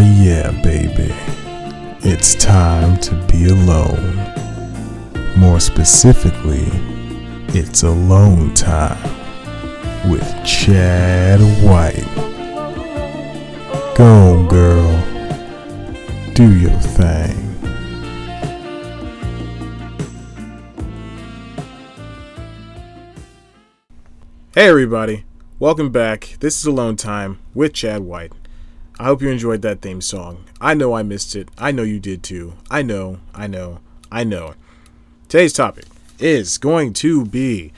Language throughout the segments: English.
yeah, baby. It's time to be alone. More specifically, it's alone time with Chad White. Go on, girl. Do your thing. Hey everybody, welcome back. This is Alone Time with Chad White. I hope you enjoyed that theme song. I know I missed it. I know you did too. I know, I know, I know. Today's topic is going to be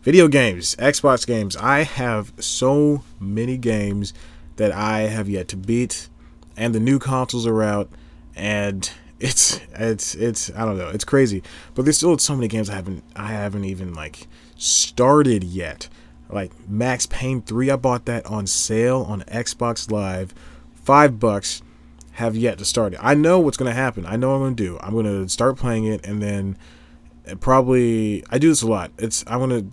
video games, Xbox games. I have so many games that I have yet to beat, and the new consoles are out, and it's it's it's I don't know, it's crazy. But there's still so many games I haven't I haven't even like started yet like Max Payne 3. I bought that on sale on Xbox Live, five bucks. Have yet to start it. I know what's gonna happen. I know what I'm gonna do. I'm gonna start playing it, and then probably I do this a lot. It's I'm gonna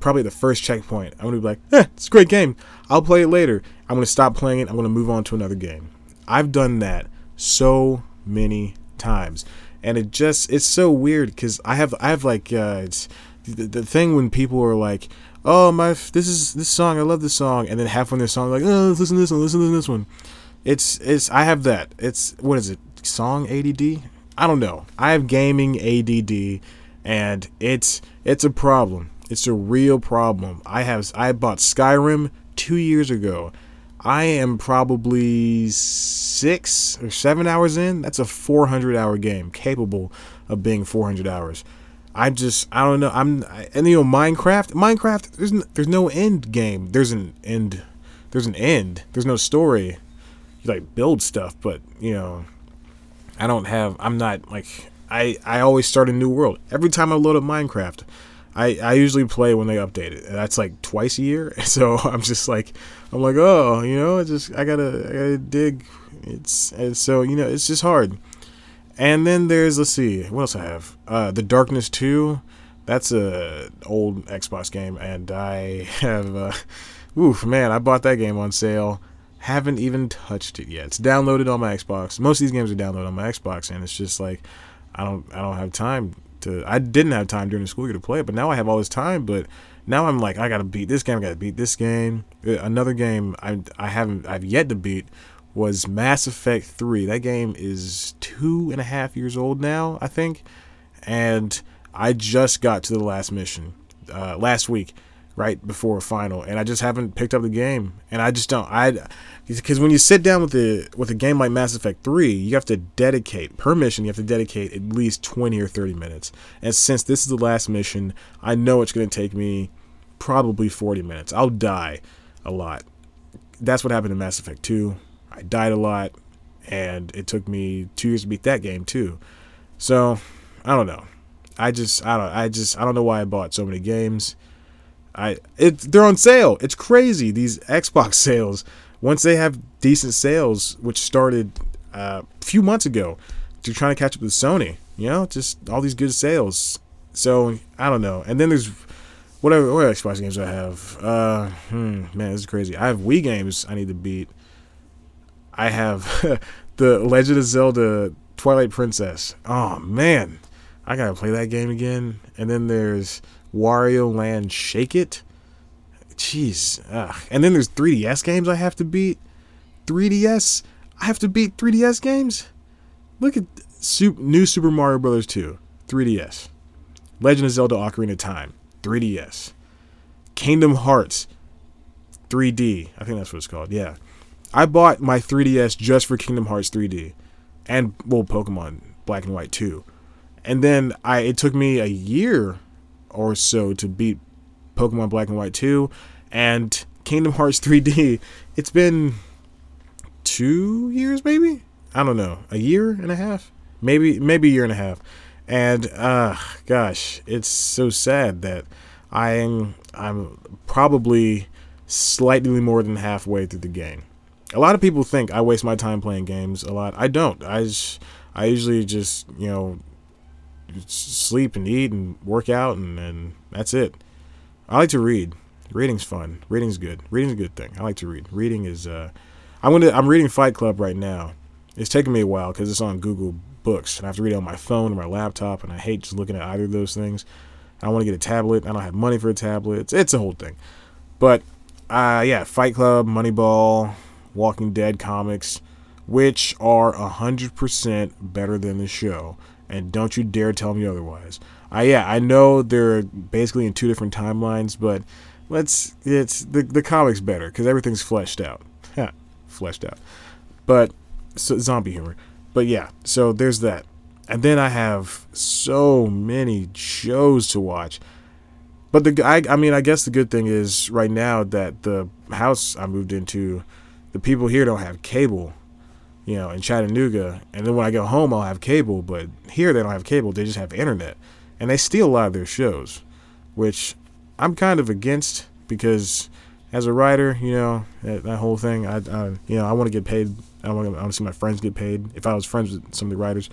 probably the first checkpoint. I'm gonna be like, eh, it's a great game. I'll play it later. I'm gonna stop playing it. I'm gonna move on to another game. I've done that so many times, and it just it's so weird because I have I have like uh, it's the, the thing when people are like, oh my, this is this song, I love this song, and then halfway in their song, like, oh, listen to this one, listen to this one. It's it's I have that. It's what is it? Song ADD? I don't know. I have gaming ADD, and it's it's a problem. It's a real problem. I have I bought Skyrim two years ago. I am probably six or seven hours in. That's a 400 hour game, capable of being 400 hours. I just I don't know. I'm and you know Minecraft. Minecraft. There's no, there's no end game. There's an end. There's an end. There's no story. You like build stuff, but you know, I don't have. I'm not like I. I always start a new world every time I load up Minecraft. I, I usually play when they update it. That's like twice a year. So I'm just like, I'm like, oh, you know, I just I gotta I gotta dig. It's, it's so you know it's just hard. And then there's let's see, what else I have? Uh, the Darkness Two. That's a old Xbox game, and I have. Uh, oof, man, I bought that game on sale. Haven't even touched it yet. It's downloaded on my Xbox. Most of these games are downloaded on my Xbox, and it's just like I don't I don't have time to. I didn't have time during the school year to play it, but now I have all this time. But now I'm like I gotta beat this game. I gotta beat this game. Uh, another game I I haven't I've yet to beat was Mass Effect 3. That game is two and a half years old now, I think. And I just got to the last mission uh, last week, right before final, and I just haven't picked up the game. And I just don't. I because when you sit down with the with a game like Mass Effect 3, you have to dedicate per mission. You have to dedicate at least 20 or 30 minutes. And since this is the last mission, I know it's going to take me probably 40 minutes. I'll die a lot. That's what happened in Mass Effect 2. I died a lot, and it took me two years to beat that game too. So I don't know. I just I don't I just I don't know why I bought so many games. I it they're on sale. It's crazy these Xbox sales. Once they have decent sales, which started uh, a few months ago, they're trying to catch up with Sony. You know, just all these good sales. So I don't know. And then there's whatever what Xbox games I have. Uh, hmm, man, this is crazy. I have Wii games I need to beat. I have the Legend of Zelda Twilight Princess. Oh man, I gotta play that game again. And then there's Wario Land Shake It. Jeez. Ugh. And then there's 3DS games I have to beat. 3DS? I have to beat 3DS games? Look at New Super Mario Bros. 2. 3DS. Legend of Zelda Ocarina of Time. 3DS. Kingdom Hearts. 3D. I think that's what it's called. Yeah. I bought my 3DS just for Kingdom Hearts 3D and well Pokemon Black and White 2. And then I it took me a year or so to beat Pokemon Black and White 2 and Kingdom Hearts 3D. It's been 2 years maybe? I don't know. A year and a half? Maybe maybe a year and a half. And uh gosh, it's so sad that I am I'm probably slightly more than halfway through the game a lot of people think I waste my time playing games a lot. I don't. I just, I usually just you know sleep and eat and work out and, and that's it. I like to read. Reading's fun. Reading's good. Reading's a good thing. I like to read. Reading is uh I'm gonna I'm reading Fight Club right now. It's taking me a while because it's on Google Books, and I have to read it on my phone or my laptop, and I hate just looking at either of those things. I want to get a tablet. I don't have money for a tablet. It's, it's a whole thing. But uh, yeah, Fight Club, Moneyball, Walking Dead comics, which are hundred percent better than the show, and don't you dare tell me otherwise. I yeah, I know they're basically in two different timelines, but let's it's the the comics better because everything's fleshed out, fleshed out. But so, zombie humor. But yeah, so there's that. And then I have so many shows to watch. But the I, I mean I guess the good thing is right now that the house I moved into, the people here don't have cable, you know, in Chattanooga. And then when I go home I'll have cable, but here they don't have cable, they just have internet. And they steal a lot of their shows, which I'm kind of against because as a writer, you know, that, that whole thing, I, I you know, I want to get paid. I want to see my friends get paid. If I was friends with some of the writers,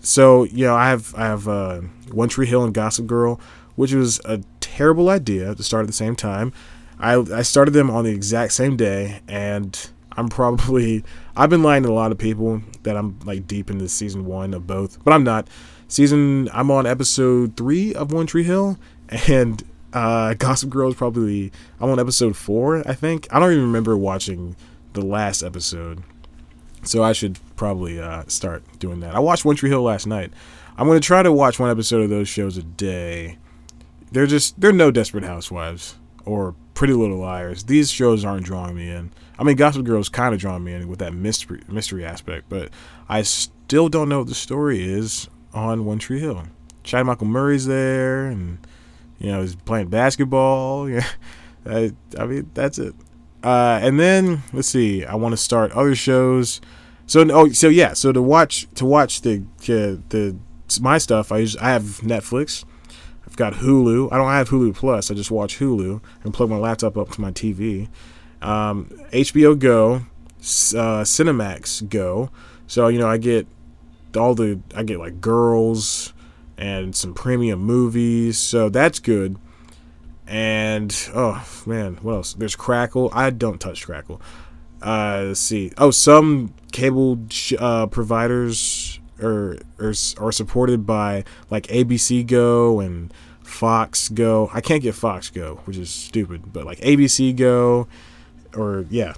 so you know, I have I have uh, One Tree Hill and Gossip Girl, which was a terrible idea to start at the same time. I I started them on the exact same day, and I'm probably I've been lying to a lot of people that I'm like deep into season one of both, but I'm not. Season I'm on episode three of One Tree Hill, and uh, Gossip Girl is probably I'm on episode four, I think. I don't even remember watching the last episode, so I should probably uh, start doing that. I watched One Tree Hill last night. I'm gonna try to watch one episode of those shows a day. They're just they're no Desperate Housewives or Pretty Little Liars. These shows aren't drawing me in. I mean, Gossip Girl is kind of drawing me in with that mystery mystery aspect, but I still don't know what the story is on One Tree Hill. Chad Michael Murray's there, and you know, he's playing basketball. Yeah, I, I mean, that's it. Uh, and then let's see. I want to start other shows. So oh, so yeah. So to watch to watch the uh, the my stuff, I use I have Netflix. I've got Hulu. I don't have Hulu Plus. I just watch Hulu and plug my laptop up to my TV. Um, HBO Go, uh, Cinemax Go. So you know, I get all the I get like girls and some premium movies. So that's good. And oh man, what else? There's Crackle. I don't touch Crackle. Uh, let's see. Oh, some cable uh, providers are, are are supported by like ABC Go and Fox Go. I can't get Fox Go, which is stupid, but like ABC Go or yeah.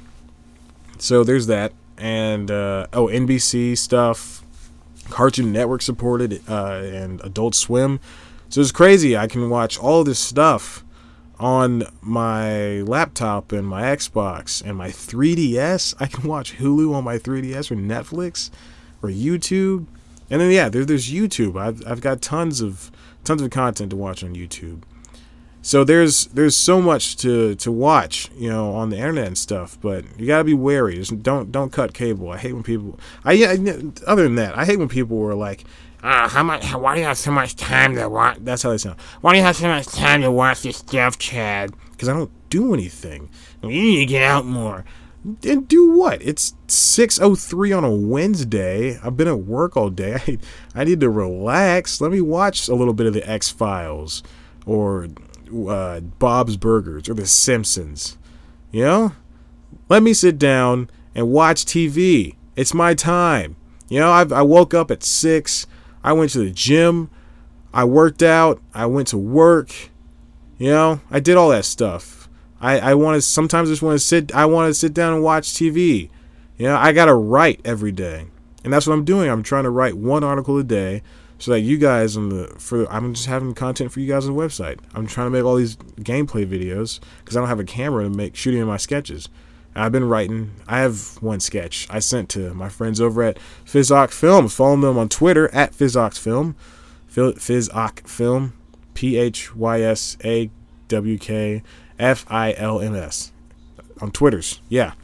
So there's that, and uh, oh NBC stuff, Cartoon Network supported uh, and Adult Swim. So it's crazy. I can watch all this stuff on my laptop and my Xbox and my 3DS. I can watch Hulu on my 3DS or Netflix or YouTube. And then yeah, there, there's YouTube. I've I've got tons of tons of content to watch on YouTube. So there's there's so much to to watch you know on the internet and stuff but you got to be wary. Just don't don't cut cable. I hate when people i yeah other than that i hate when people were like uh, how much why do you have so much time to watch that's how they sound. Why do you have so much time to watch this stuff chad? Because i don't do anything. You need to get out more and do what it's 603 on a wednesday i've been at work all day I, I need to relax let me watch a little bit of the x-files or uh, Bob's Burgers or The Simpsons. You know? Let me sit down and watch TV. It's my time. You know, I've, I woke up at 6. I went to the gym. I worked out. I went to work. You know, I did all that stuff. I, I want to, sometimes just want to sit, I want to sit down and watch TV. You know, I got to write every day. And that's what I'm doing. I'm trying to write one article a day so that you guys on the for I'm just having content for you guys on the website. I'm trying to make all these gameplay videos because I don't have a camera to make shooting my sketches. I've been writing. I have one sketch I sent to my friends over at Physawk Film. Follow them on Twitter at Physawk Film. Physawk Film. P H Y S A W K F I L M S. On Twitters. Yeah.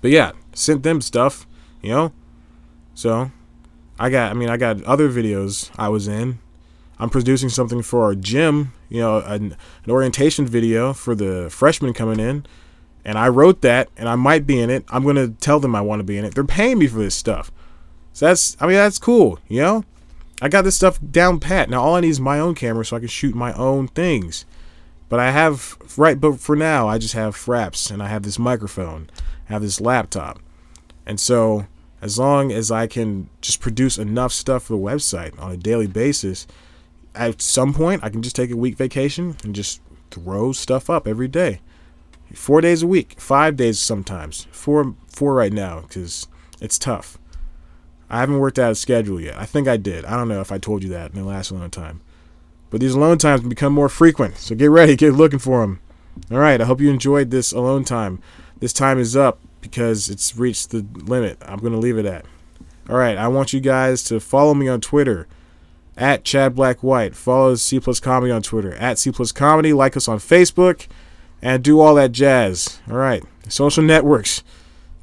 But yeah, sent them stuff, you know? So I got, I mean, I got other videos I was in. I'm producing something for our gym, you know, an, an orientation video for the freshmen coming in. And I wrote that, and I might be in it. I'm to tell them I want to be in it. They're paying me for this stuff. So that's, I mean, that's cool, you know? I got this stuff down pat. Now, all I need is my own camera so I can shoot my own things. But I have right. But for now, I just have fraps, and I have this microphone, I have this laptop, and so as long as I can just produce enough stuff for the website on a daily basis, at some point I can just take a week vacation and just throw stuff up every day, four days a week, five days sometimes, four four right now because it's tough. I haven't worked out a schedule yet. I think I did. I don't know if I told you that in the last alone time. But these alone times become more frequent, so get ready, get looking for them. All right, I hope you enjoyed this alone time. This time is up because it's reached the limit. I'm going to leave it at. All right, I want you guys to follow me on Twitter at Chad Black White. Follow C Plus Comedy on Twitter at C Plus Comedy. Like us on Facebook and do all that jazz. All right, social networks,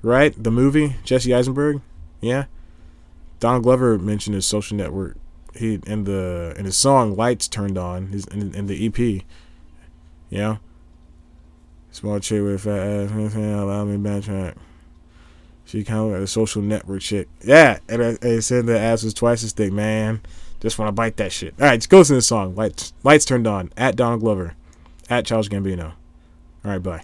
right? The movie Jesse Eisenberg, yeah. Donald Glover mentioned his social network. He in the in his song "Lights Turned On" his in, in the EP. Know, small chick with fat ass, allow me backtrack. She kind of like a social network chick. Yeah, and I, I said the ass was twice as thick, man. Just want to bite that shit. All right, just go to the song. Lights, lights turned on. At Donald Glover. At Childish Gambino. All right, bye.